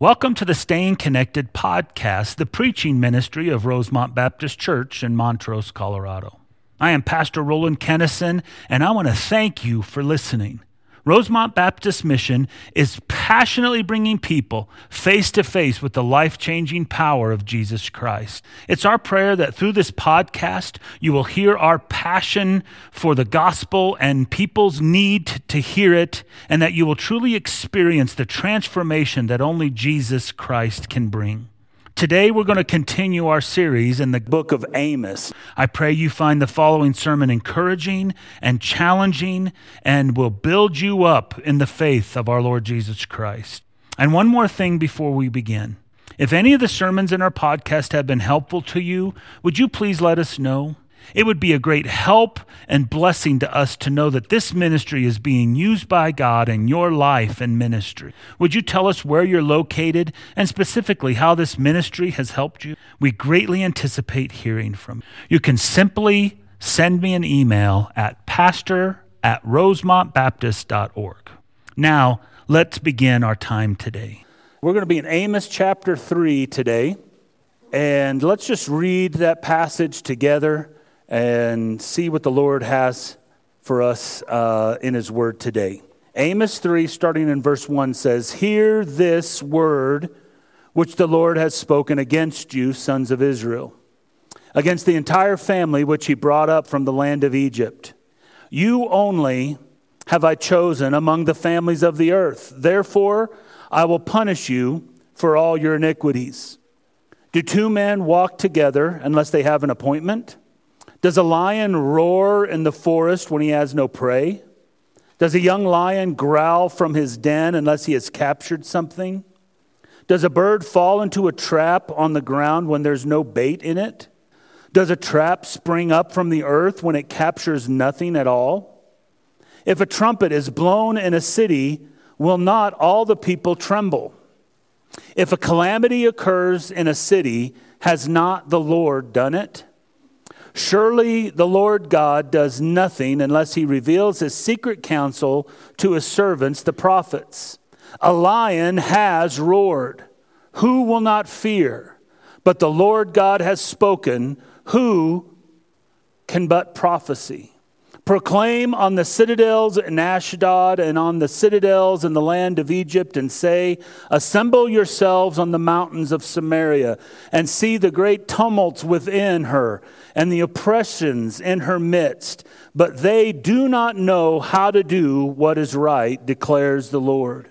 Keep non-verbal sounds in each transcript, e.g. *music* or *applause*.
Welcome to the Staying Connected podcast, the preaching ministry of Rosemont Baptist Church in Montrose, Colorado. I am Pastor Roland Kennison, and I want to thank you for listening. Rosemont Baptist Mission is passionately bringing people face to face with the life changing power of Jesus Christ. It's our prayer that through this podcast, you will hear our passion for the gospel and people's need to hear it, and that you will truly experience the transformation that only Jesus Christ can bring. Today, we're going to continue our series in the book of Amos. I pray you find the following sermon encouraging and challenging and will build you up in the faith of our Lord Jesus Christ. And one more thing before we begin. If any of the sermons in our podcast have been helpful to you, would you please let us know? It would be a great help and blessing to us to know that this ministry is being used by God in your life and ministry. Would you tell us where you're located and specifically how this ministry has helped you? We greatly anticipate hearing from you. You can simply send me an email at pastor at rosemontbaptist.org. Now, let's begin our time today. We're going to be in Amos chapter 3 today, and let's just read that passage together and see what the Lord has for us uh, in His Word today. Amos 3, starting in verse 1, says, Hear this word which the Lord has spoken against you, sons of Israel, against the entire family which He brought up from the land of Egypt. You only have I chosen among the families of the earth. Therefore, I will punish you for all your iniquities. Do two men walk together unless they have an appointment? Does a lion roar in the forest when he has no prey? Does a young lion growl from his den unless he has captured something? Does a bird fall into a trap on the ground when there's no bait in it? Does a trap spring up from the earth when it captures nothing at all? If a trumpet is blown in a city, will not all the people tremble? If a calamity occurs in a city, has not the Lord done it? Surely the Lord God does nothing unless he reveals his secret counsel to his servants, the prophets. A lion has roared. Who will not fear? But the Lord God has spoken. Who can but prophesy? Proclaim on the citadels in Ashdod and on the citadels in the land of Egypt, and say, Assemble yourselves on the mountains of Samaria, and see the great tumults within her, and the oppressions in her midst. But they do not know how to do what is right, declares the Lord.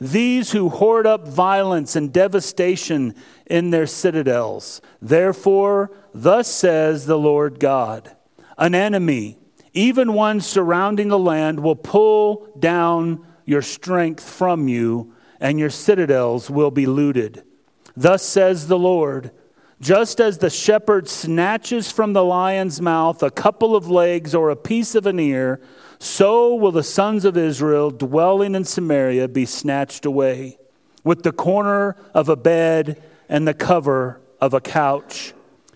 These who hoard up violence and devastation in their citadels. Therefore, thus says the Lord God An enemy even one surrounding the land will pull down your strength from you, and your citadels will be looted. Thus says the Lord Just as the shepherd snatches from the lion's mouth a couple of legs or a piece of an ear, so will the sons of Israel dwelling in Samaria be snatched away, with the corner of a bed and the cover of a couch.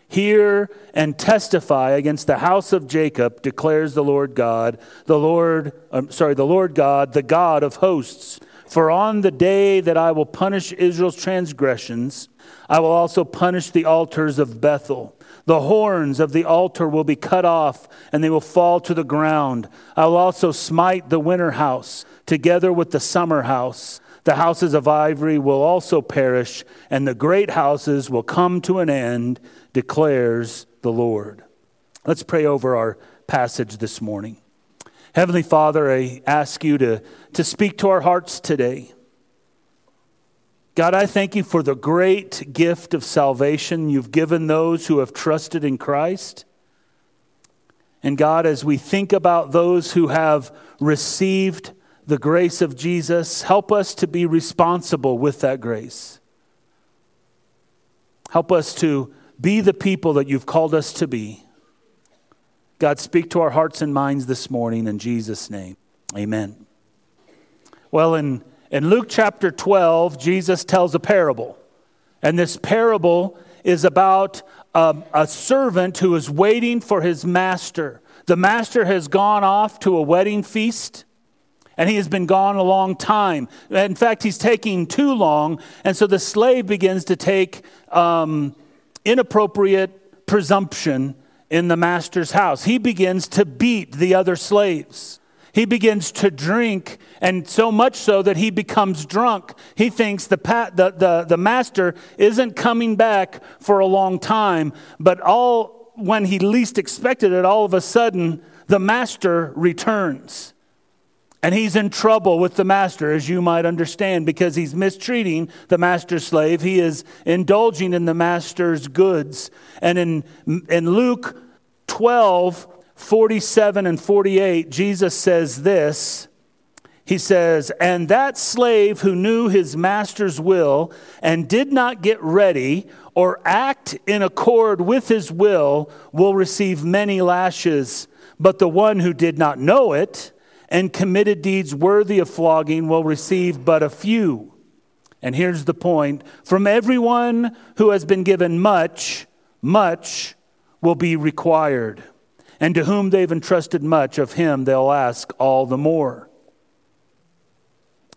Hear and testify against the house of Jacob, declares the Lord God, the Lord, um, sorry, the Lord God, the God of hosts. For on the day that I will punish Israel's transgressions, I will also punish the altars of Bethel. The horns of the altar will be cut off, and they will fall to the ground. I will also smite the winter house, together with the summer house. The houses of ivory will also perish, and the great houses will come to an end declares the Lord. Let's pray over our passage this morning. Heavenly Father, I ask you to, to speak to our hearts today. God, I thank you for the great gift of salvation you've given those who have trusted in Christ. And God, as we think about those who have received the grace of Jesus, help us to be responsible with that grace. Help us to be the people that you've called us to be. God, speak to our hearts and minds this morning in Jesus' name. Amen. Well, in, in Luke chapter 12, Jesus tells a parable. And this parable is about um, a servant who is waiting for his master. The master has gone off to a wedding feast, and he has been gone a long time. In fact, he's taking too long, and so the slave begins to take um, inappropriate presumption in the master's house. He begins to beat the other slaves. He begins to drink, and so much so that he becomes drunk. He thinks the, pa- the, the, the master isn't coming back for a long time, but all when he least expected it, all of a sudden, the master returns. And he's in trouble with the master, as you might understand, because he's mistreating the master slave. He is indulging in the master's goods. And in, in Luke 12, 47 and 48, Jesus says this. He says, And that slave who knew his master's will and did not get ready or act in accord with his will will receive many lashes. But the one who did not know it, and committed deeds worthy of flogging will receive but a few. And here's the point from everyone who has been given much, much will be required. And to whom they've entrusted much, of him they'll ask all the more.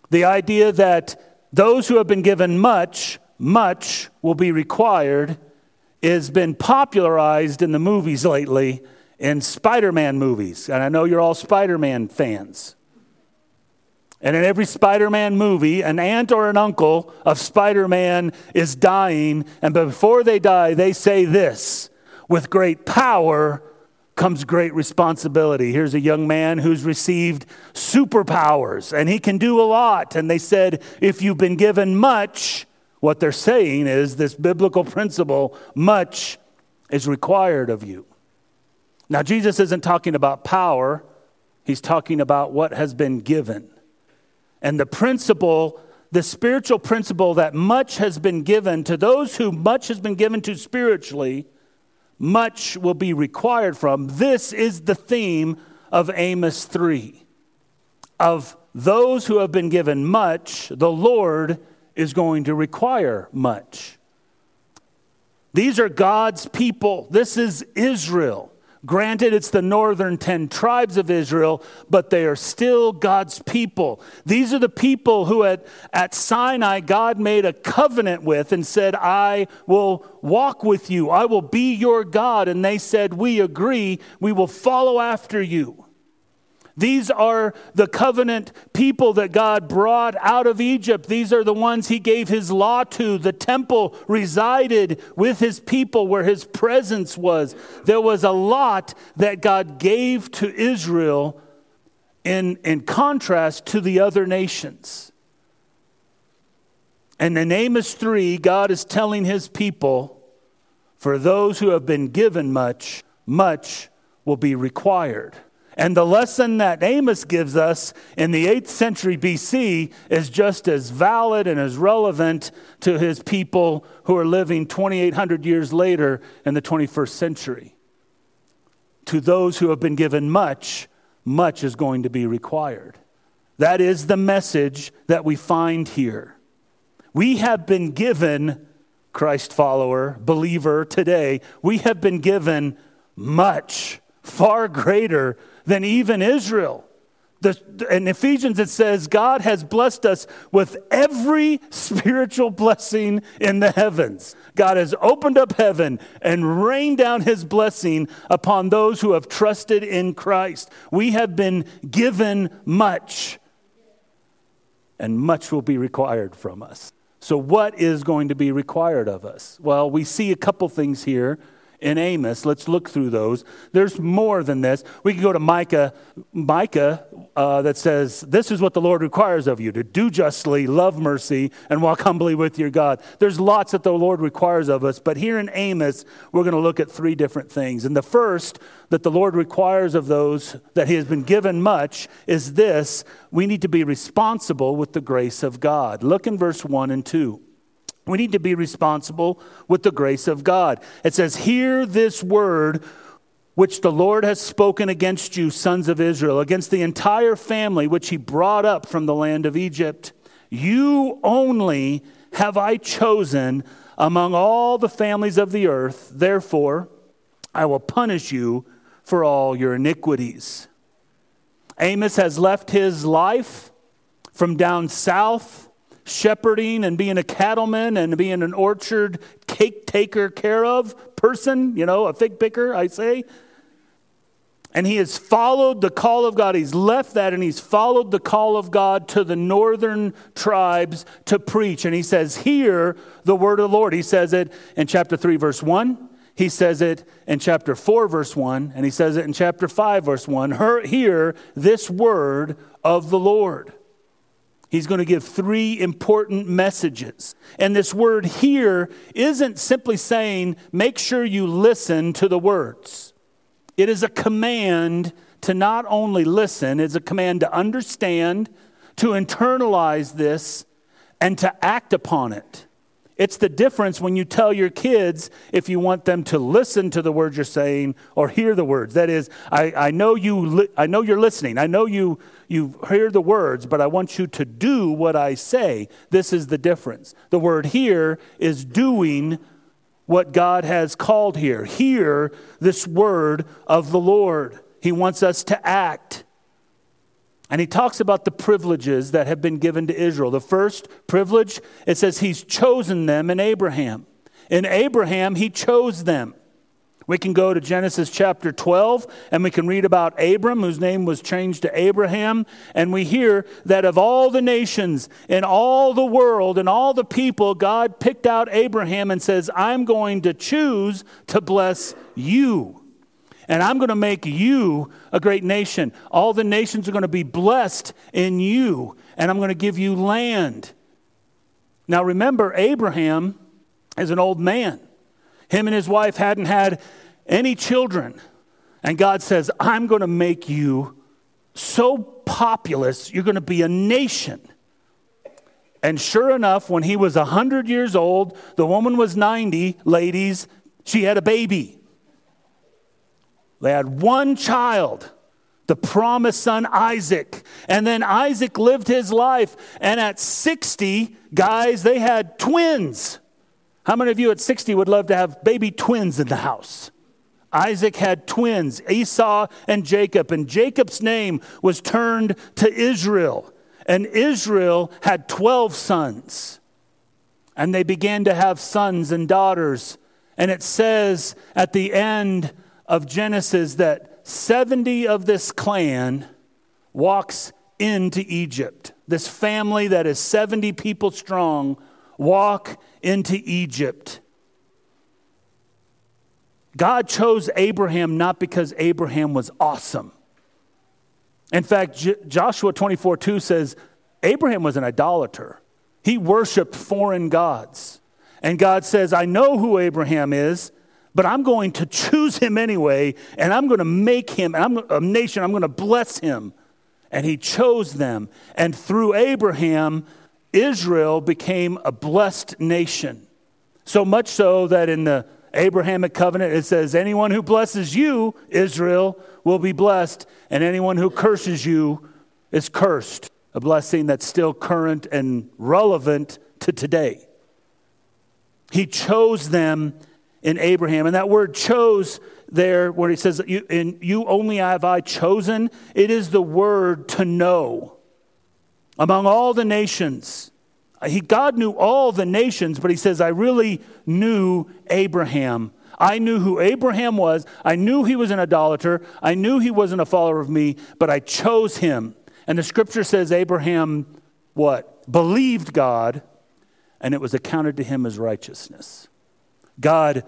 The idea that those who have been given much, much will be required has been popularized in the movies lately in Spider Man movies. And I know you're all Spider Man fans. And in every Spider Man movie, an aunt or an uncle of Spider Man is dying. And before they die, they say this with great power comes great responsibility. Here's a young man who's received superpowers and he can do a lot. And they said, if you've been given much, what they're saying is this biblical principle much is required of you. Now, Jesus isn't talking about power, he's talking about what has been given. And the principle, the spiritual principle that much has been given to those who much has been given to spiritually, much will be required from. This is the theme of Amos 3. Of those who have been given much, the Lord is going to require much. These are God's people. This is Israel. Granted, it's the northern 10 tribes of Israel, but they are still God's people. These are the people who at, at Sinai God made a covenant with and said, I will walk with you, I will be your God. And they said, We agree, we will follow after you. These are the covenant people that God brought out of Egypt. These are the ones he gave his law to. The temple resided with his people where his presence was. There was a lot that God gave to Israel in, in contrast to the other nations. And in Amos 3, God is telling his people, for those who have been given much, much will be required. And the lesson that Amos gives us in the 8th century BC is just as valid and as relevant to his people who are living 2,800 years later in the 21st century. To those who have been given much, much is going to be required. That is the message that we find here. We have been given, Christ follower, believer today, we have been given much, far greater than even Israel. The, in Ephesians, it says, God has blessed us with every spiritual blessing in the heavens. God has opened up heaven and rained down his blessing upon those who have trusted in Christ. We have been given much, and much will be required from us. So, what is going to be required of us? Well, we see a couple things here in Amos. Let's look through those. There's more than this. We can go to Micah, Micah uh, that says, This is what the Lord requires of you to do justly, love mercy, and walk humbly with your God. There's lots that the Lord requires of us, but here in Amos, we're going to look at three different things. And the first that the Lord requires of those that He has been given much is this we need to be responsible with the grace of God. Look in verse 1 and 2. We need to be responsible with the grace of God. It says, Hear this word which the Lord has spoken against you, sons of Israel, against the entire family which he brought up from the land of Egypt. You only have I chosen among all the families of the earth. Therefore, I will punish you for all your iniquities. Amos has left his life from down south, shepherding and being a cattleman and being an orchard cake taker care of person, you know, a fig picker, I say. And he has followed the call of God. He's left that and he's followed the call of God to the northern tribes to preach. And he says, Hear the word of the Lord. He says it in chapter 3, verse 1. He says it in chapter 4, verse 1. And he says it in chapter 5, verse 1. Hear this word of the Lord. He's going to give three important messages. And this word here isn't simply saying, make sure you listen to the words. It is a command to not only listen, it's a command to understand, to internalize this, and to act upon it. It's the difference when you tell your kids if you want them to listen to the words you're saying or hear the words. That is, I, I, know, you li- I know you're listening. I know you, you hear the words, but I want you to do what I say. This is the difference. The word here is doing what God has called here. Hear this word of the Lord. He wants us to act. And he talks about the privileges that have been given to Israel. The first privilege, it says he's chosen them in Abraham. In Abraham, he chose them. We can go to Genesis chapter 12 and we can read about Abram, whose name was changed to Abraham. And we hear that of all the nations in all the world and all the people, God picked out Abraham and says, I'm going to choose to bless you. And I'm going to make you a great nation. All the nations are going to be blessed in you. And I'm going to give you land. Now remember, Abraham is an old man. Him and his wife hadn't had any children. And God says, I'm going to make you so populous, you're going to be a nation. And sure enough, when he was 100 years old, the woman was 90, ladies, she had a baby. They had one child, the promised son Isaac. And then Isaac lived his life. And at 60, guys, they had twins. How many of you at 60 would love to have baby twins in the house? Isaac had twins, Esau and Jacob, and Jacob's name was turned to Israel. And Israel had 12 sons. And they began to have sons and daughters. And it says at the end of Genesis that 70 of this clan walks into Egypt. This family that is 70 people strong walk into Egypt. God chose Abraham not because Abraham was awesome. In fact, J- Joshua 24 2 says Abraham was an idolater. He worshiped foreign gods. And God says, I know who Abraham is, but I'm going to choose him anyway, and I'm going to make him I'm a nation, I'm going to bless him. And he chose them. And through Abraham, Israel became a blessed nation. So much so that in the Abrahamic covenant, it says, Anyone who blesses you, Israel, will be blessed, and anyone who curses you is cursed. A blessing that's still current and relevant to today. He chose them in Abraham. And that word chose there, where he says, you, in, you only have I chosen, it is the word to know. Among all the nations, he, God knew all the nations, but he says, I really knew Abraham. I knew who Abraham was. I knew he was an idolater. I knew he wasn't a follower of me, but I chose him. And the scripture says Abraham, what? Believed God, and it was accounted to him as righteousness. God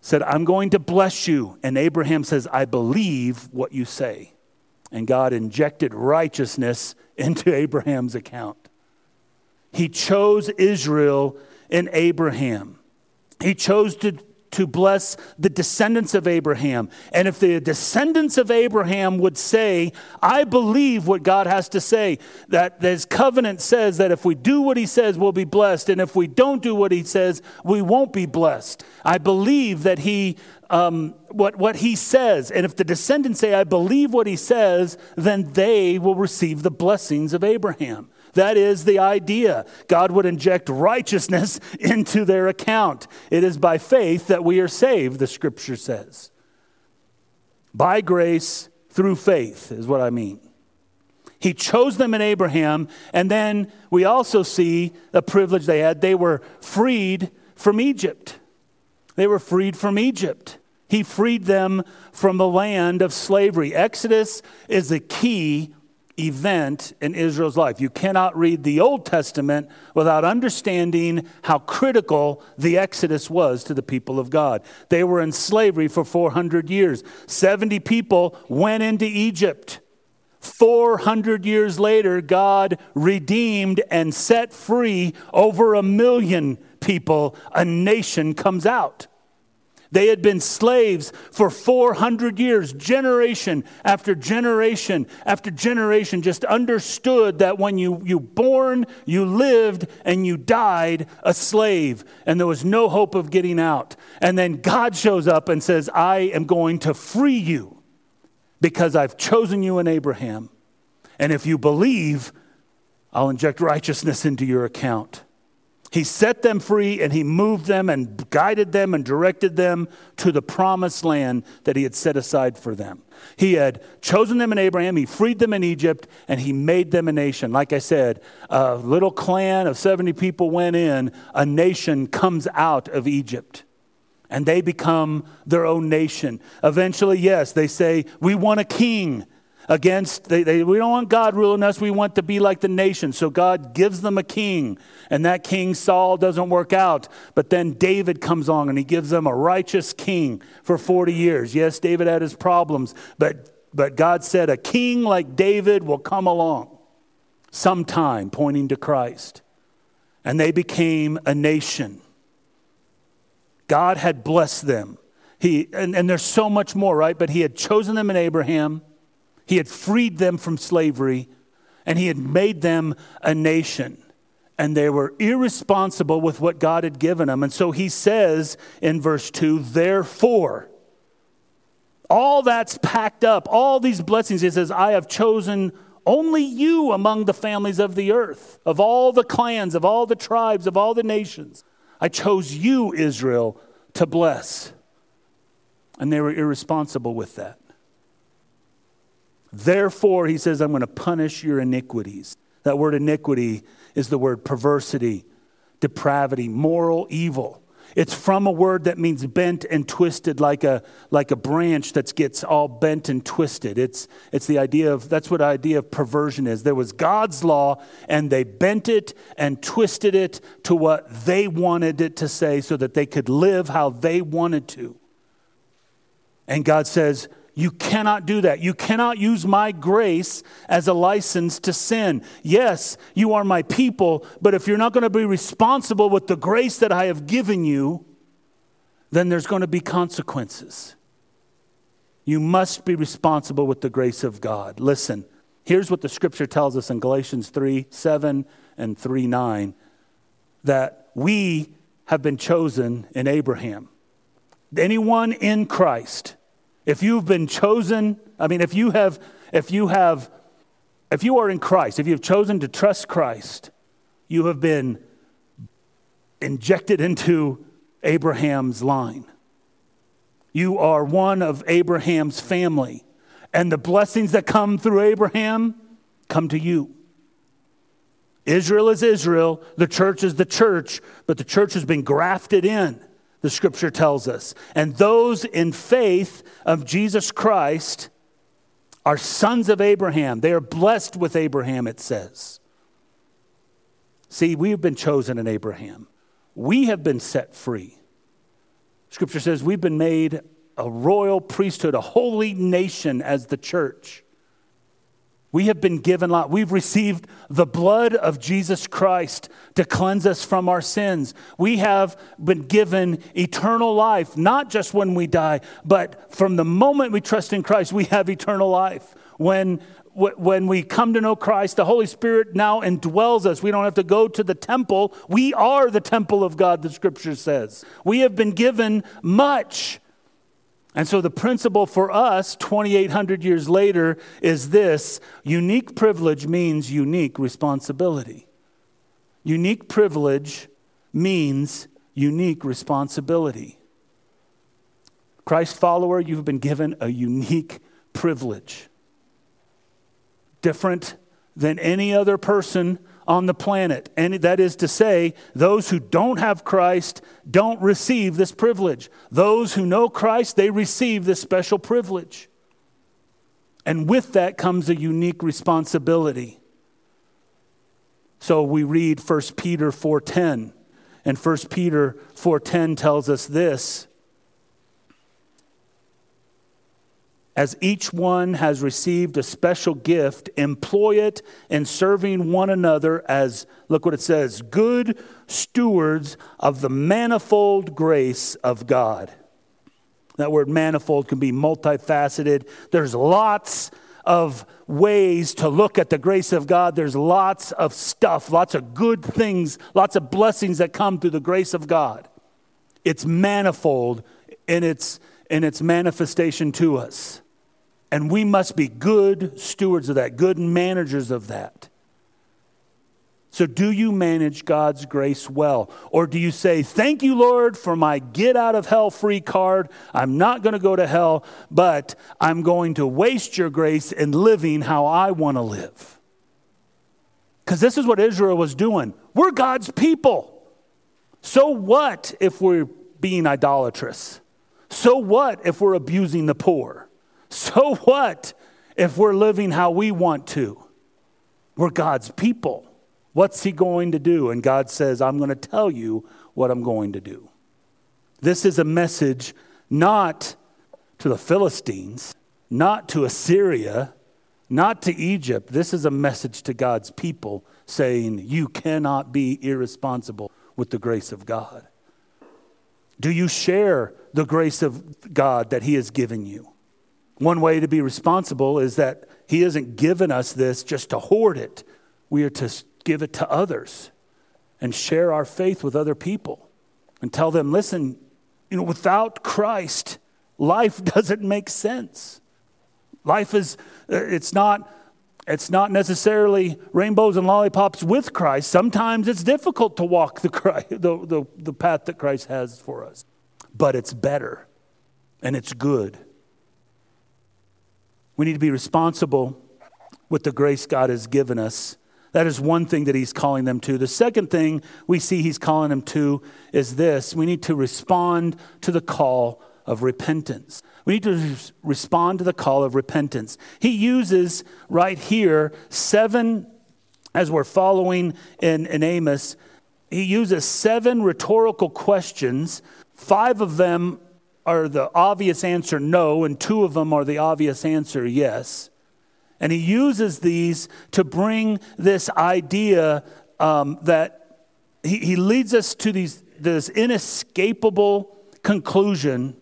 said, I'm going to bless you. And Abraham says, I believe what you say. And God injected righteousness *laughs* into Abraham's account. He chose Israel and Abraham. He chose to, to bless the descendants of Abraham. And if the descendants of Abraham would say, I believe what God has to say, that his covenant says that if we do what he says, we'll be blessed. And if we don't do what he says, we won't be blessed. I believe that he um, what, what he says. And if the descendants say, I believe what he says, then they will receive the blessings of Abraham. That is the idea. God would inject righteousness *laughs* into their account. It is by faith that we are saved, the scripture says. By grace through faith is what I mean. He chose them in Abraham, and then we also see the privilege they had. They were freed from Egypt. They were freed from Egypt. He freed them from the land of slavery. Exodus is a key event in Israel's life. You cannot read the Old Testament without understanding how critical the Exodus was to the people of God. They were in slavery for 400 years. 70 people went into Egypt. 400 years later, God redeemed and set free over a million people. A nation comes out. They had been slaves for 400 years, generation after generation after generation, just understood that when you, you born, you lived, and you died a slave, and there was no hope of getting out. And then God shows up and says, I am going to free you because I've chosen you in Abraham. And if you believe, I'll inject righteousness into your account. He set them free and he moved them and guided them and directed them to the promised land that he had set aside for them. He had chosen them in Abraham, he freed them in Egypt, and he made them a nation. Like I said, a little clan of 70 people went in, a nation comes out of Egypt. And they become their own nation. Eventually, yes, they say, We want a king against, they, they, we don't want God ruling us, we want to be like the nation. So God gives them a king, and that king, Saul, doesn't work out. But then David comes on and he gives them a righteous king for 40 years. Yes, David had his problems, but, but God said a king like David will come along sometime, pointing to Christ. And they became a nation. God had blessed them. He, and, and there's so much more, right? But he had chosen them in Abraham. He had freed them from slavery and he had made them a nation. And they were irresponsible with what God had given them. And so he says in verse 2, therefore, all that's packed up, all these blessings, he says, I have chosen only you among the families of the earth, of all the clans, of all the tribes, of all the nations. I chose you, Israel, to bless. And they were irresponsible with that. Therefore, he says, I'm going to punish your iniquities. That word iniquity is the word perversity, depravity, moral evil. It's from a word that means bent and twisted, like a, like a branch that gets all bent and twisted. It's, it's the idea of, that's what idea of perversion is. There was God's law, and they bent it and twisted it to what they wanted it to say so that they could live how they wanted to. And God says, you cannot do that. You cannot use my grace as a license to sin. Yes, you are my people, but if you're not going to be responsible with the grace that I have given you, then there's going to be consequences. You must be responsible with the grace of God. Listen, here's what the scripture tells us in Galatians 3 7 and 3 9 that we have been chosen in Abraham. Anyone in Christ if you've been chosen, I mean, if you have, if you have, if you are in Christ, if you have chosen to trust Christ, you have been injected into Abraham's line. You are one of Abraham's family. And the blessings that come through Abraham come to you. Israel is Israel, the church is the church, but the church has been grafted in the scripture tells us. And those in faith of Jesus Christ are sons of Abraham. They are blessed with Abraham, it says. See, we have been chosen in Abraham, we have been set free. Scripture says we've been made a royal priesthood, a holy nation as the church. We have been given lot. We've received the blood of Jesus Christ to cleanse us from our sins. We have been given eternal life, not just when we die, but from the moment we trust in Christ, we have eternal life. When when we come to know Christ, the Holy Spirit now indwells us. We don't have to go to the temple. We are the temple of God, the scripture says. We have been given much. And so the principle for us 2,800 years later is this unique privilege means unique responsibility. Unique privilege means unique responsibility. Christ follower, you've been given a unique privilege. Different than any other person on the planet. And that is to say, those who don't have Christ don't receive this privilege. Those who know Christ, they receive this special privilege. And with that comes a unique responsibility. So we read 1 Peter 4:10. And 1 Peter 4:10 tells us this. As each one has received a special gift, employ it in serving one another as, look what it says, good stewards of the manifold grace of God. That word manifold can be multifaceted. There's lots of ways to look at the grace of God. There's lots of stuff, lots of good things, lots of blessings that come through the grace of God. It's manifold in its, in its manifestation to us. And we must be good stewards of that, good managers of that. So, do you manage God's grace well? Or do you say, Thank you, Lord, for my get out of hell free card? I'm not going to go to hell, but I'm going to waste your grace in living how I want to live. Because this is what Israel was doing. We're God's people. So, what if we're being idolatrous? So, what if we're abusing the poor? So what if we're living how we want to? We're God's people. What's He going to do? And God says, I'm going to tell you what I'm going to do. This is a message not to the Philistines, not to Assyria, not to Egypt. This is a message to God's people saying, You cannot be irresponsible with the grace of God. Do you share the grace of God that He has given you? One way to be responsible is that He hasn't given us this just to hoard it. We are to give it to others and share our faith with other people and tell them, listen, you know, without Christ, life *laughs* doesn't make sense. Life is, uh, it's not, it's not necessarily rainbows and lollipops with Christ. Sometimes it's difficult to walk the, Christ, *laughs* the, the, the path that Christ has for us, but it's better and it's good we need to be responsible with the grace God has given us. That is one thing that he's calling them to. The second thing we see he's calling them to is this we need to respond to the call of repentance. We need to respond to the call of repentance. He uses right here seven, as we're following in, in Amos, he uses seven rhetorical questions. Five of them are the obvious answer no, and two of them are the obvious answer yes. And he uses these to bring this idea um, that he, he leads us to these, this inescapable conclusion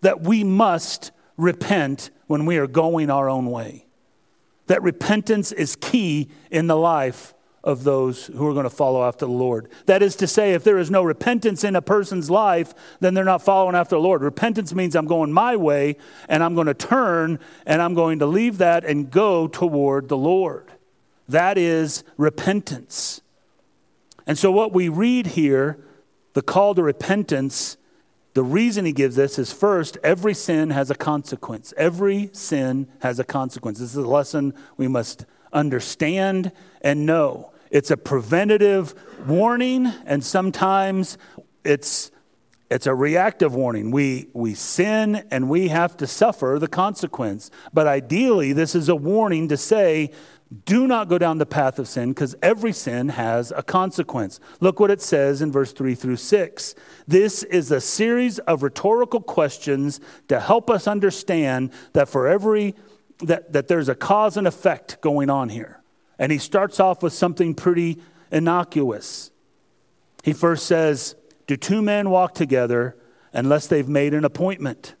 that we must repent when we are going our own way. That repentance is key in the life of those who are going to follow after the Lord. That is to say, if there is no repentance in a person's life, then they're not following after the Lord. Repentance means I'm going my way and I'm going to turn and I'm going to leave that and go toward the Lord. That is repentance. And so, what we read here, the call to repentance, the reason he gives this is first, every sin has a consequence. Every sin has a consequence. This is a lesson we must understand and know. It's a preventative warning, and sometimes it's, it's a reactive warning. We, we sin and we have to suffer the consequence. But ideally, this is a warning to say, do not go down the path of sin because every sin has a consequence. Look what it says in verse 3 through 6. This is a series of rhetorical questions to help us understand that for every that, that there's a cause and effect going on here. And he starts off with something pretty innocuous. He first says, Do two men walk together unless they've made an appointment?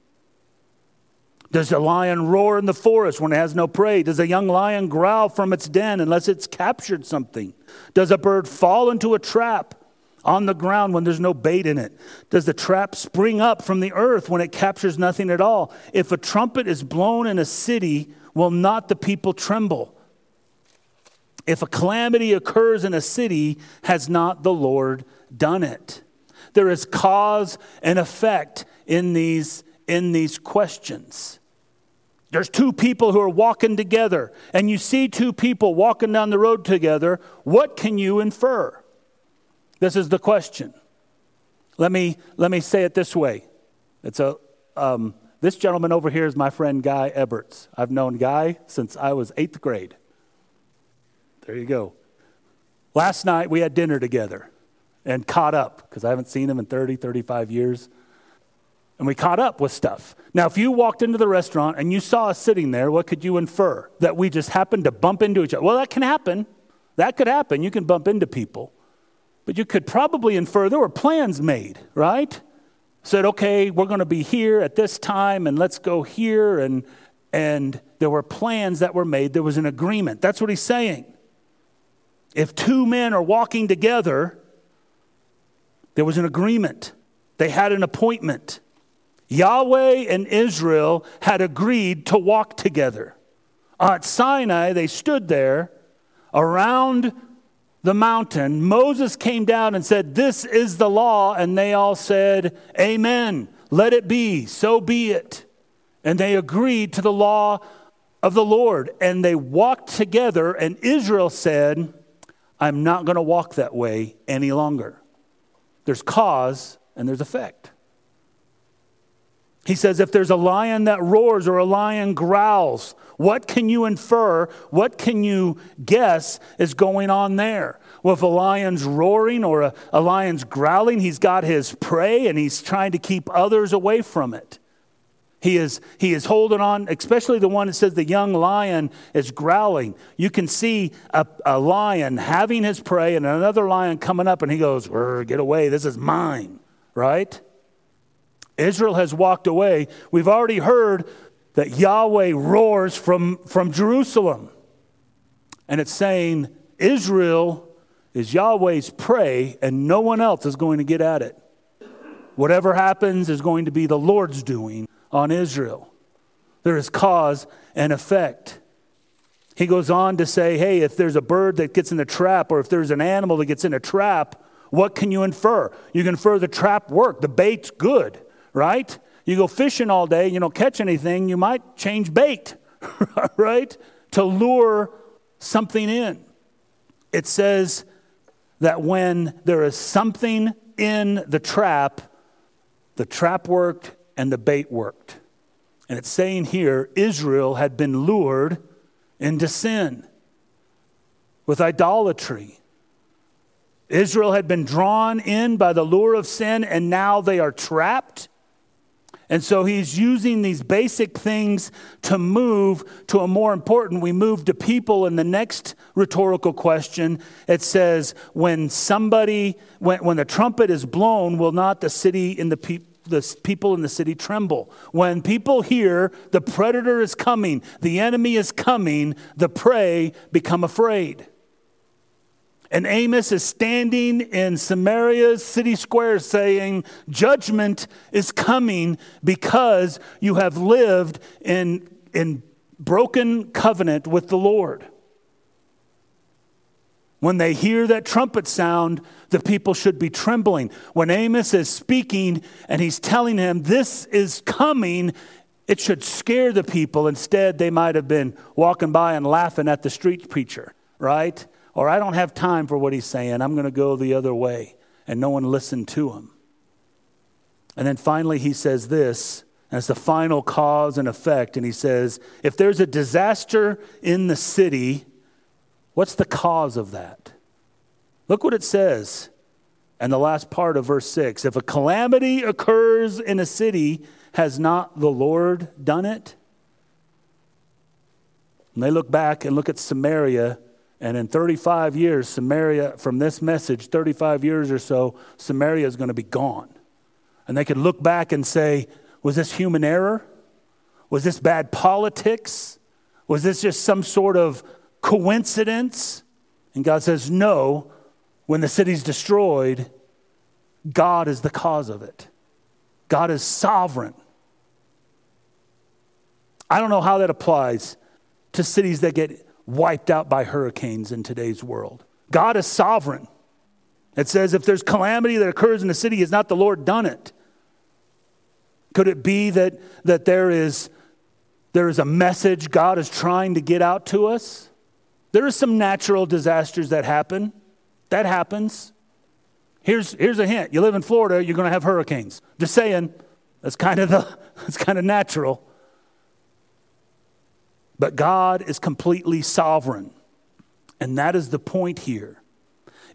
Does a lion roar in the forest when it has no prey? Does a young lion growl from its den unless it's captured something? Does a bird fall into a trap on the ground when there's no bait in it? Does the trap spring up from the earth when it captures nothing at all? If a trumpet is blown in a city, will not the people tremble? If a calamity occurs in a city, has not the Lord done it? There is cause and effect in these, in these questions. There's two people who are walking together, and you see two people walking down the road together. What can you infer? This is the question. Let me, let me say it this way. It's a, um, this gentleman over here is my friend Guy Eberts. I've known Guy since I was eighth grade. There you go. Last night we had dinner together and caught up because I haven't seen him in 30, 35 years. And we caught up with stuff. Now, if you walked into the restaurant and you saw us sitting there, what could you infer? That we just happened to bump into each other. Well, that can happen. That could happen. You can bump into people. But you could probably infer there were plans made, right? Said, okay, we're going to be here at this time and let's go here. And, and there were plans that were made. There was an agreement. That's what he's saying. If two men are walking together, there was an agreement, they had an appointment. Yahweh and Israel had agreed to walk together. At Sinai, they stood there around the mountain. Moses came down and said, This is the law. And they all said, Amen. Let it be. So be it. And they agreed to the law of the Lord. And they walked together. And Israel said, I'm not going to walk that way any longer. There's cause and there's effect. He says, if there's a lion that roars or a lion growls, what can you infer? What can you guess is going on there? Well, if a lion's roaring or a, a lion's growling, he's got his prey and he's trying to keep others away from it. He is, he is holding on, especially the one that says the young lion is growling. You can see a, a lion having his prey and another lion coming up, and he goes, Get away, this is mine, right? Israel has walked away. We've already heard that Yahweh roars from, from Jerusalem. And it's saying Israel is Yahweh's prey, and no one else is going to get at it. Whatever happens is going to be the Lord's doing on Israel. There is cause and effect. He goes on to say, hey, if there's a bird that gets in a trap, or if there's an animal that gets in a trap, what can you infer? You can infer the trap worked, the bait's good right? You go fishing all day, you don't catch anything, you might change bait, *laughs* right? To lure something in. It says that when there is something in the trap, the trap worked and the bait worked. And it's saying here Israel had been lured into sin with idolatry. Israel had been drawn in by the lure of sin, and now they are trapped and so he's using these basic things to move to a more important. We move to people in the next rhetorical question. It says, when somebody, when, when the trumpet is blown, will not the city in the people the people in the city tremble. When people hear the predator is coming, the enemy is coming, the prey become afraid. And Amos is standing in Samaria's city square saying, Judgment is coming because you have lived in, in broken covenant with the Lord. When they hear that trumpet sound, the people should be trembling. When Amos is speaking and he's telling him, This is coming, it should scare the people. Instead, they might have been walking by and laughing at the street preacher, right? Or I don't have time for what he's saying. I'm going to go the other way. And no one listened to him. And then finally, he says this as the final cause and effect. And he says, if there's a disaster in the city, what's the cause of that? Look what it says in the last part of verse 6. If a calamity occurs in a city, has not the Lord done it? And they look back and look at Samaria and in 35 years, Samaria, from this message, 35 years or so, Samaria is going to be gone. And they could look back and say, was this human error? Was this bad politics? Was this just some sort of coincidence? And God says, no. When the city's destroyed, God is the cause of it. God is sovereign. I don't know how that applies to cities that get wiped out by hurricanes in today's world. God is sovereign. It says, if there's calamity that occurs in the city, has not the Lord done it? Could it be that, that there is there is a message God is trying to get out to us. There are some natural disasters that happen. That happens. Here's, here's a hint. You live in Florida, you're going to have hurricanes. Just saying. That's kind of the *laughs* that's kind of natural. But God is completely sovereign. And that is the point here.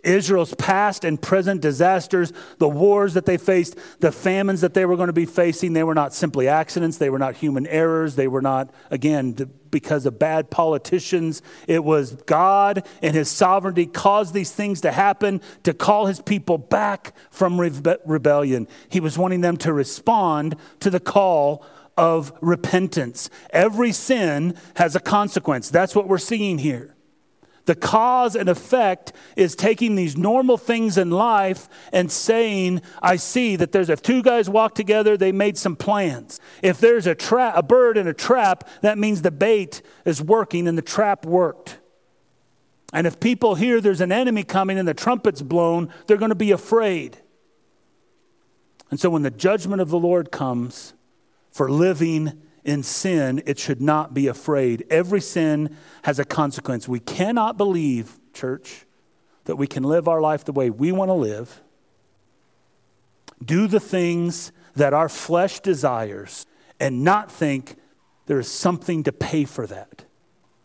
Israel's past and present disasters, the wars that they faced, the famines that they were going to be facing, they were not simply accidents. They were not human errors. They were not, again, because of bad politicians. It was God and His sovereignty caused these things to happen to call His people back from rebe- rebellion. He was wanting them to respond to the call of repentance. Every sin has a consequence. That's what we're seeing here. The cause and effect is taking these normal things in life and saying, I see that there's if two guys walk together, they made some plans. If there's a trap a bird in a trap, that means the bait is working and the trap worked. And if people hear there's an enemy coming and the trumpet's blown, they're going to be afraid. And so when the judgment of the Lord comes for living in sin, it should not be afraid. Every sin has a consequence. We cannot believe, church, that we can live our life the way we want to live, do the things that our flesh desires, and not think there is something to pay for that.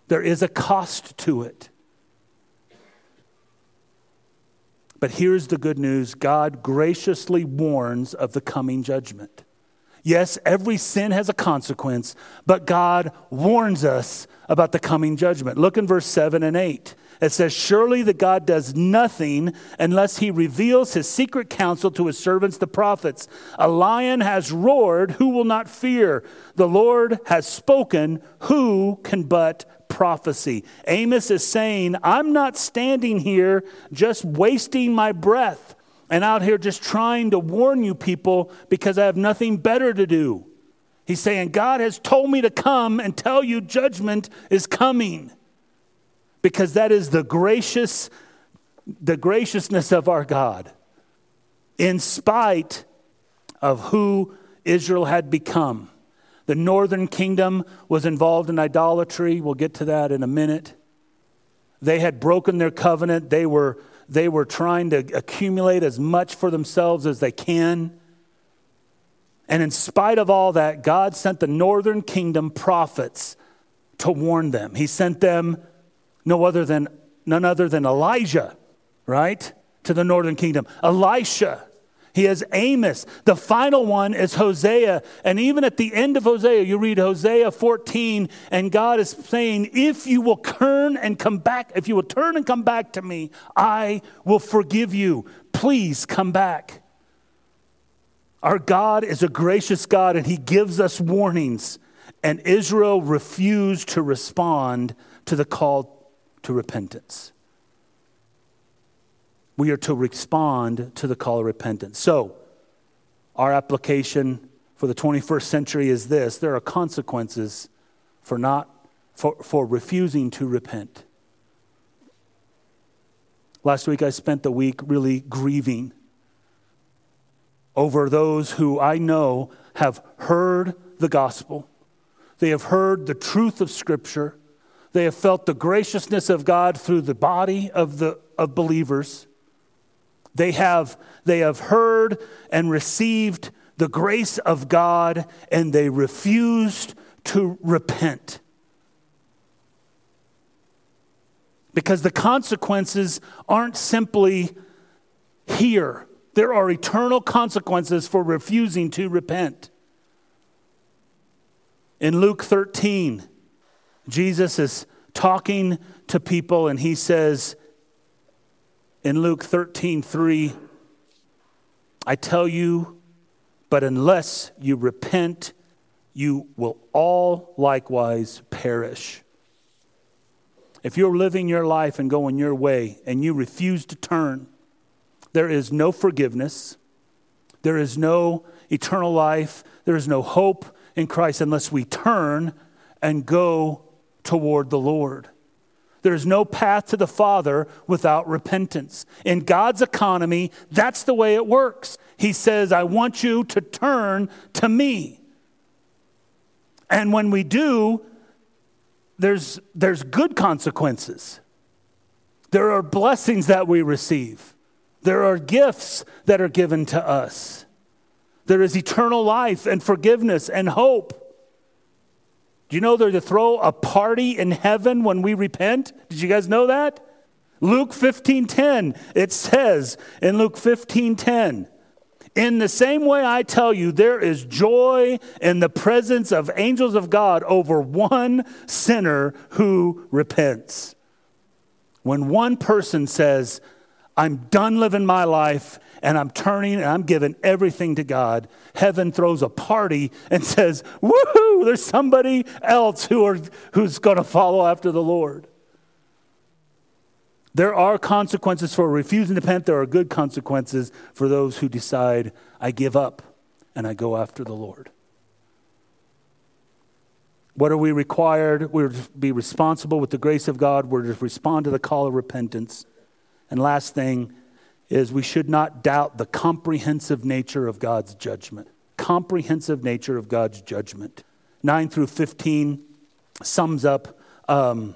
There is a cost to it. But here's the good news God graciously warns of the coming judgment. Yes, every sin has a consequence, but God warns us about the coming judgment. Look in verse 7 and 8. It says, Surely that God does nothing unless he reveals his secret counsel to his servants, the prophets. A lion has roared, who will not fear? The Lord has spoken, who can but prophecy? Amos is saying, I'm not standing here just wasting my breath and out here just trying to warn you people because I have nothing better to do. He's saying, God has told me to come and tell you judgment is coming because that is the gracious the graciousness of our God in spite of who Israel had become. The northern kingdom was involved in idolatry. We'll get to that in a minute. They had broken their covenant. They were they were trying to accumulate as much for themselves as they can. And in spite of all that, God sent the northern kingdom prophets to warn them. He sent them no other than none other than Elijah, right? To the northern kingdom. Elisha, he has Amos. The final one is Hosea. And even at the end of Hosea, you read Hosea 14, and God is saying, If you will turn and come back, if you will turn and come back to me, I will forgive you. Please come back. Our God is a gracious God, and He gives us warnings. And Israel refused to respond to the call to repentance we are to respond to the call of repentance. So, our application for the 21st century is this there are consequences for not for, for refusing to repent. Last week I spent the week really grieving over those who I know have heard the gospel. They have heard the truth of Scripture. They have felt the graciousness of God through the body of, the, of believers. They have, they have heard and received the grace of God and they refused to repent. Because the consequences aren't simply here, there are eternal consequences for refusing to repent. In Luke 13, Jesus is talking to people and he says, in Luke 13 3, I tell you, but unless you repent, you will all likewise perish. If you're living your life and going your way and you refuse to turn, there is no forgiveness, there is no eternal life, there is no hope in Christ unless we turn and go toward the Lord. There's no path to the Father without repentance. In God's economy, that's the way it works. He says, I want you to turn to me. And when we do, there's, there's good consequences. There are blessings that we receive. There are gifts that are given to us. There is eternal life and forgiveness and hope. Do you know they're to throw a party in heaven when we repent? Did you guys know that? Luke 15:10 it says in Luke 15:10 in the same way I tell you there is joy in the presence of angels of God over one sinner who repents. When one person says, I'm done living my life and I'm turning and I'm giving everything to God, heaven throws a party and *laughs* says, Woohoo, there's somebody else who are, who's going to follow after the Lord. There are consequences for refusing to repent. There are good consequences for those who decide, I give up and I go after the Lord. What are we required? We're to be responsible with the grace of God. We're to respond to the call of repentance. And last thing is we should not doubt the comprehensive nature of God's judgment. Comprehensive nature of God's judgment. 9 through 15 sums up, um,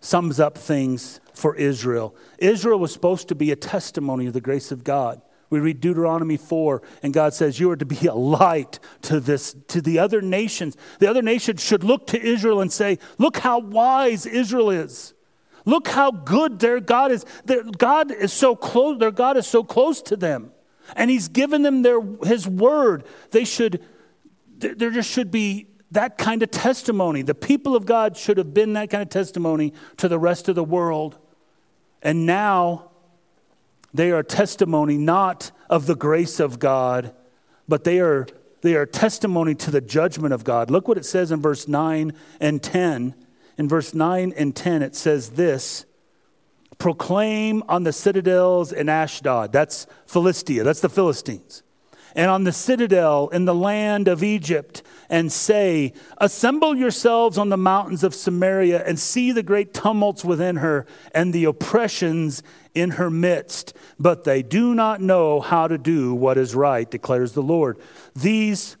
sums up things for Israel. Israel was supposed to be a testimony of the grace of God. We read Deuteronomy 4, and God says, You are to be a light to this, to the other nations. The other nations should look to Israel and say, Look how wise Israel is. Look how good their God is. Their God is so close, their God is so close to them. And He's given them their his word. They should, there just should be that kind of testimony. The people of God should have been that kind of testimony to the rest of the world. And now they are testimony not of the grace of God, but they are, they are testimony to the judgment of God. Look what it says in verse 9 and 10. In verse 9 and 10, it says this Proclaim on the citadels in Ashdod. That's Philistia, that's the Philistines and on the citadel in the land of Egypt, and say, Assemble yourselves on the mountains of Samaria and see the great tumults within her and the oppressions in her midst. But they do not know how to do what is right, declares the Lord. These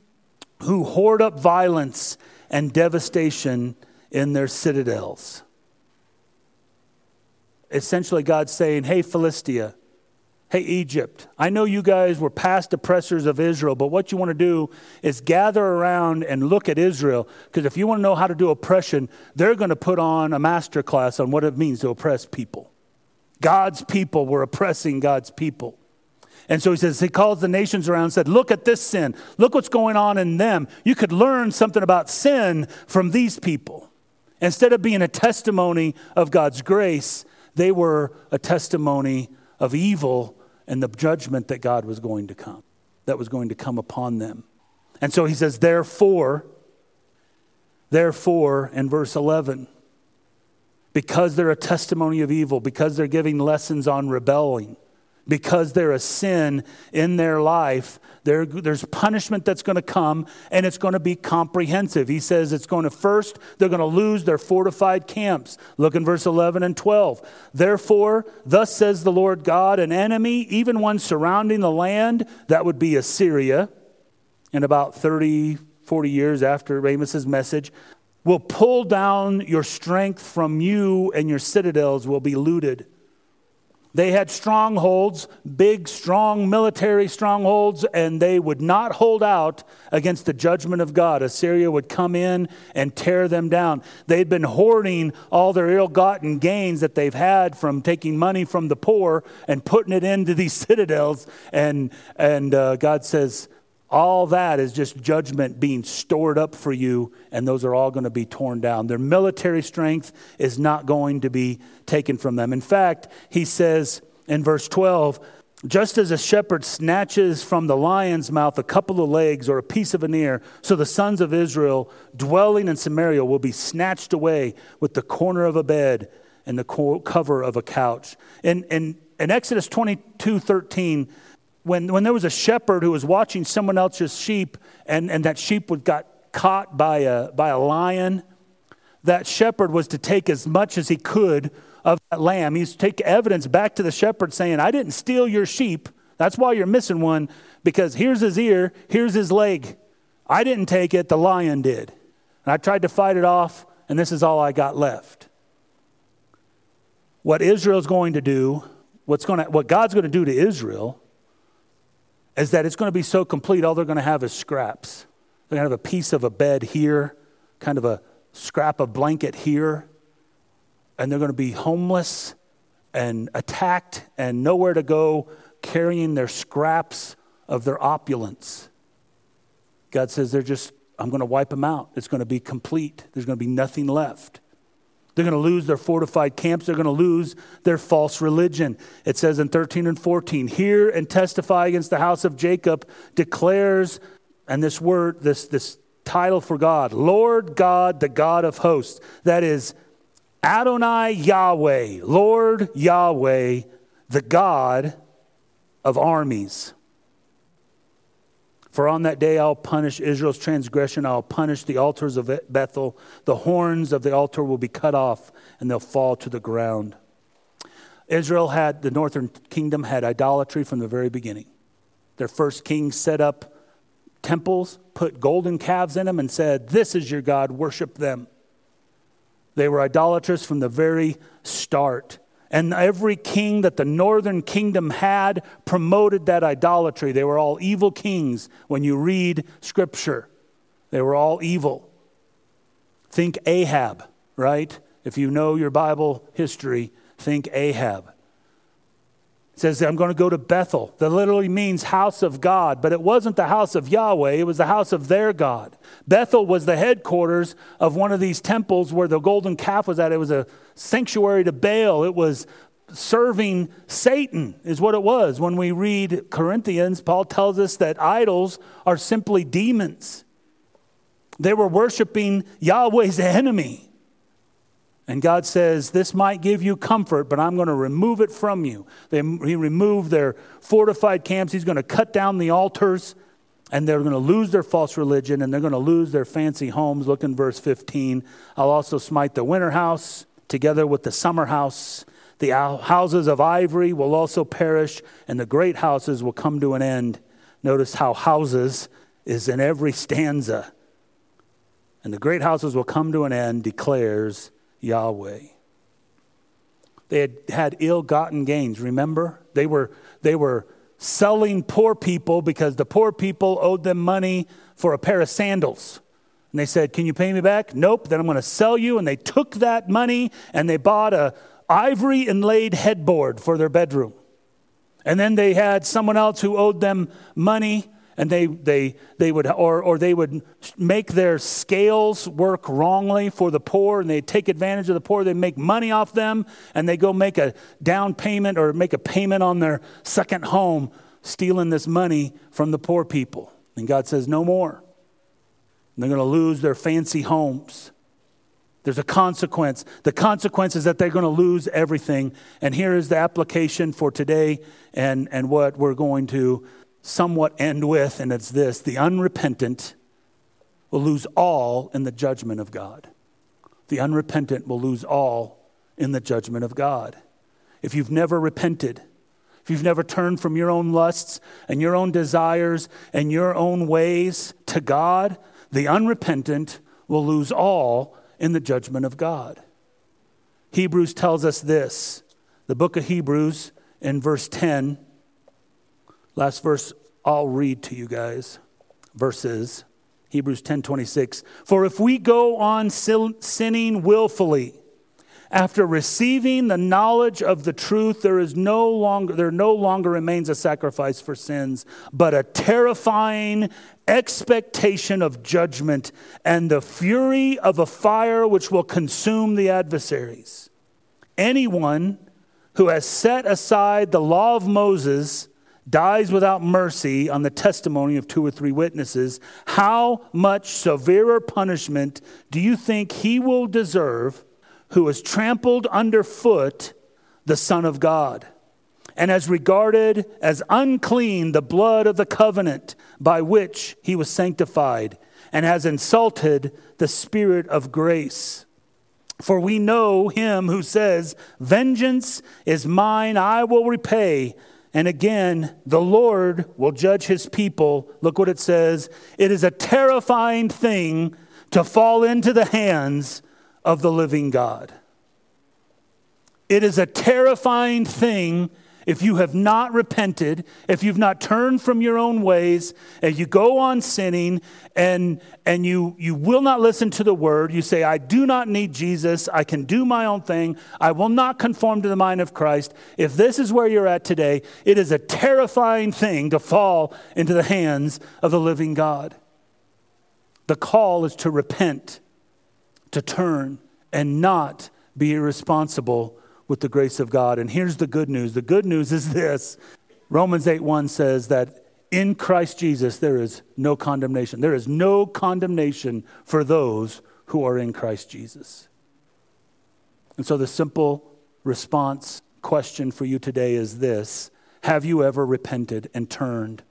who hoard up violence and devastation in their citadels. Essentially, God's saying, Hey, Philistia, Hey, Egypt, I know you guys were past oppressors of Israel, but what you want to do is gather around and look at Israel, because if you want to know how to do oppression, they're going to put on a master class on what it means to oppress people. God's people were oppressing God's people. And so he says, he calls the nations around and said, Look at this sin. Look what's going on in them. You could learn something about sin from these people. Instead of being a testimony of God's grace, they were a testimony of evil and the judgment that God was going to come, that was going to come upon them. And so he says, therefore, therefore, in verse 11, because they're a testimony of evil, because they're giving lessons on rebelling, because they're a sin in their life, there, there's punishment that's going to come, and it's going to be comprehensive. He says it's going to first, they're going to lose their fortified camps. Look in verse 11 and 12. Therefore, thus says the Lord God, an enemy, even one surrounding the land, that would be Assyria, in about 30, 40 years after Amos's message, will pull down your strength from you, and your citadels will be looted. They had strongholds, big, strong military strongholds, and they would not hold out against the judgment of God. Assyria would come in and tear them down. They'd been hoarding all their ill gotten gains that they've had from taking money from the poor and putting it into these *laughs* citadels. And, and uh, God says, all that is just judgment being stored up for you, and those are all going to be torn down. Their military strength is not going to be taken from them. In fact, he says in verse 12, just as a shepherd snatches from the lion's mouth a couple of legs or a piece of an ear, so the sons of Israel dwelling in Samaria will be snatched away with the corner of a bed and the cover of a couch. In, in, in Exodus 22 13, when, when there was a shepherd who was watching someone else's sheep and, and that sheep would got caught by a, by a lion, that shepherd was to take as much as he could of that lamb. He's to take evidence back to the shepherd saying, I didn't steal your sheep. That's why you're missing one, because here's his ear, here's his leg. I didn't take it, the lion did. And I tried to fight it off, and this is all I got left. What Israel's going to do, what's going to, what God's going to do to Israel, is that it's going to be so complete, all they're going to have is scraps. They're going to have a piece of a bed here, kind of a scrap of blanket here, and they're going to be homeless and attacked and nowhere to go, carrying their scraps of their opulence. God says they're just, I'm going to wipe them out. It's going to be complete. There's going to be nothing left. They're going to lose their fortified camps. They're going to lose their false religion. It says in 13 and 14, hear and testify against the house of Jacob, declares, and this word, this, this title for God, Lord God, the God of hosts. That is Adonai Yahweh, Lord Yahweh, the God of armies. For on that day I'll punish Israel's transgression. I'll punish the altars of Bethel. The horns of the altar will be cut off and they'll fall to the ground. Israel had, the northern kingdom had idolatry from the very beginning. Their first king set up temples, put golden calves in them, and said, This is your God, worship them. They were idolatrous from the very start. And every king that the northern kingdom had promoted that idolatry. They were all evil kings when you read scripture. They were all evil. Think Ahab, right? If you know your Bible history, think Ahab says, I'm going to go to Bethel. That literally means house of God, but it wasn't the house of Yahweh, it was the house of their God. Bethel was the headquarters of one of these temples where the golden calf was at. It was a sanctuary to Baal, it was serving Satan, is what it was. When we read Corinthians, Paul tells us that idols are simply demons. They were worshiping Yahweh's enemy. And God says, This might give you comfort, but I'm going to remove it from you. They, he removed their fortified camps. He's going to cut down the altars, and they're going to lose their false religion, and they're going to lose their fancy homes. Look in verse 15. I'll also smite the winter house together with the summer house. The houses of ivory will also perish, and the great houses will come to an end. Notice how houses is in every stanza. And the great houses will come to an end, declares Yahweh. They had had ill gotten gains, remember? They were, they were selling poor people because the poor people owed them money for a pair of sandals. And they said, Can you pay me back? Nope, then I'm going to sell you. And they took that money and they bought a ivory inlaid headboard for their bedroom. And then they had someone else who owed them money and they, they, they would, or, or they would make their scales work wrongly for the poor, and they take advantage of the poor. They make money off them, and they go make a down payment or make a payment on their second home, stealing this money from the poor people. And God says, no more. They're going to lose their fancy homes. There's a consequence. The consequence is that they're going to lose everything. And here is the application for today and, and what we're going to somewhat end with, and it's this the unrepentant will lose all in the judgment of God. The unrepentant will lose all in the judgment of God. If you've never repented, if you've never turned from your own lusts and your own desires and your own ways to God, the unrepentant will lose all in the judgment of God. Hebrews tells us this. The book of Hebrews in verse 10 Last verse I'll read to you guys. Verses Hebrews 10:26. For if we go on sinning willfully after receiving the knowledge of the truth there is no longer there no longer remains a sacrifice for sins but a terrifying expectation of judgment and the fury of a fire which will consume the adversaries. Anyone who has set aside the law of Moses dies without mercy on the testimony of two or three witnesses, how much severer punishment do you think he will deserve who has trampled underfoot the Son of God and has regarded as unclean the blood of the covenant by which he was sanctified and has insulted the Spirit of grace? For we know him who says, Vengeance is mine, I will repay and again, the Lord will judge his people. Look what it says. It is a terrifying thing to fall into the hands of the living God. It is a terrifying thing if you have not repented, if you've not turned from your own ways, and you go on sinning and, and you, you will not listen to the word, you say, I do not need Jesus, I can do my own thing, I will not conform to the mind of Christ. If this is where you're at today, it is a terrifying thing to fall into the hands of the living God. The call is to repent, to turn, and not be irresponsible with the grace of God. And here's the good news the good news is this Romans 8 1 says that in Christ Jesus there is no condemnation. There is no condemnation for those who are in Christ Jesus. And so the simple response question for you today is this Have you ever repented and turned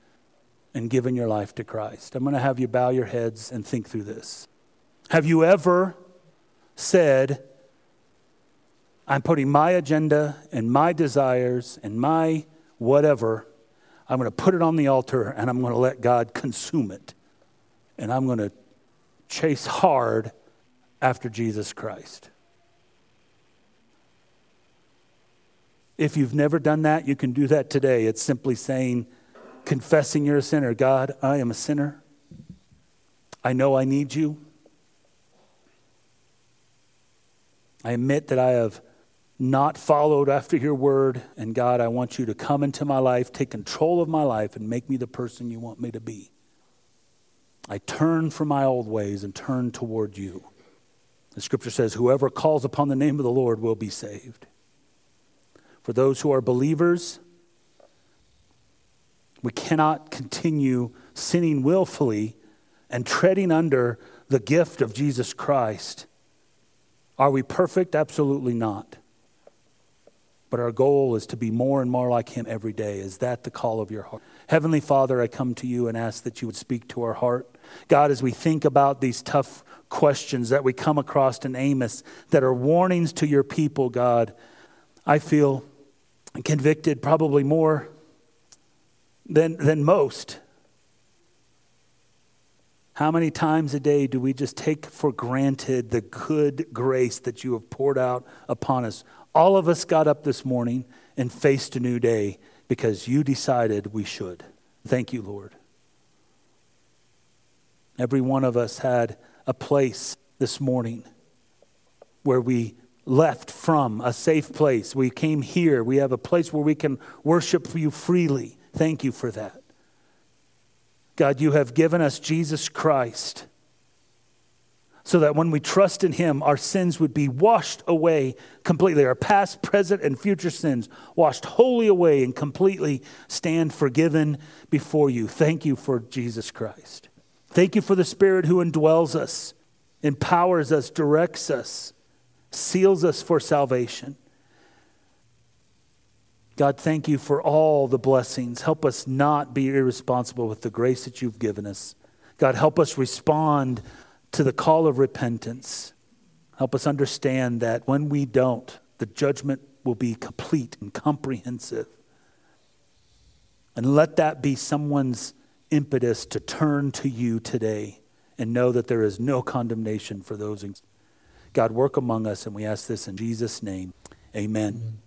and given your life to Christ? I'm going to have you bow your heads and think through this. Have you ever said, I'm putting my agenda and my desires and my whatever, I'm going to put it on the altar and I'm going to let God consume it. And I'm going to chase hard after Jesus Christ. If you've never done that, you can do that today. It's simply saying, confessing you're a sinner. God, I am a sinner. I know I need you. I admit that I have not followed after your word. And God, I want you to come into my life, take control of my life, and make me the person you want me to be. I turn from my old ways and turn toward you. The scripture says, Whoever calls upon the name of the Lord will be saved. For those who are believers, we cannot continue sinning willfully and treading under the gift of Jesus Christ. Are we perfect? Absolutely not. But our goal is to be more and more like Him every day. Is that the call of your heart? Heavenly Father, I come to you and ask that you would speak to our heart. God, as we think about these tough questions that we come across in Amos that are warnings to your people, God, I feel convicted probably more than, than most. How many times a day do we just take for granted the good grace that you have poured out upon us? All of us got up this morning and faced a new day because you decided we should. Thank you, Lord. Every one of us had a place this morning where we left from a safe place. We came here. We have a place where we can worship you freely. Thank you for that. God, you have given us Jesus Christ so that when we trust in Him, our sins would be washed away completely. Our past, present, and future sins washed wholly away and completely stand forgiven before you. Thank you for Jesus Christ. Thank you for the Spirit who indwells us, empowers us, directs us, seals us for salvation. God, thank you for all the blessings. Help us not be irresponsible with the grace that you've given us. God, help us respond to the call of repentance. Help us understand that when we don't, the judgment will be complete and comprehensive. And let that be someone's impetus to turn to you today and know that there is no condemnation for those. God, work among us, and we ask this in Jesus' name. Amen.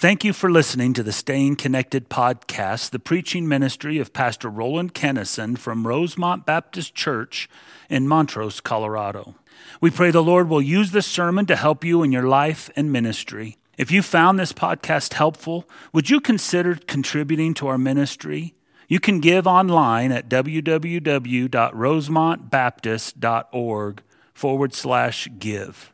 Thank you for listening to the Staying Connected podcast, the preaching ministry of Pastor Roland Kennison from Rosemont Baptist Church in Montrose, Colorado. We pray the Lord will use this sermon to help you in your life and ministry. If you found this podcast helpful, would you consider contributing to our ministry? You can give online at www.rosemontbaptist.org forward slash give.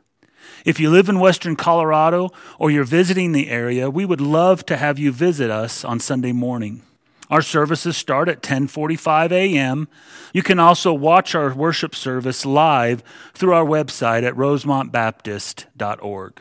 If you live in Western Colorado or you're visiting the area, we would love to have you visit us on Sunday morning. Our services start at 10:45 a.m. You can also watch our worship service live through our website at rosemontbaptist.org.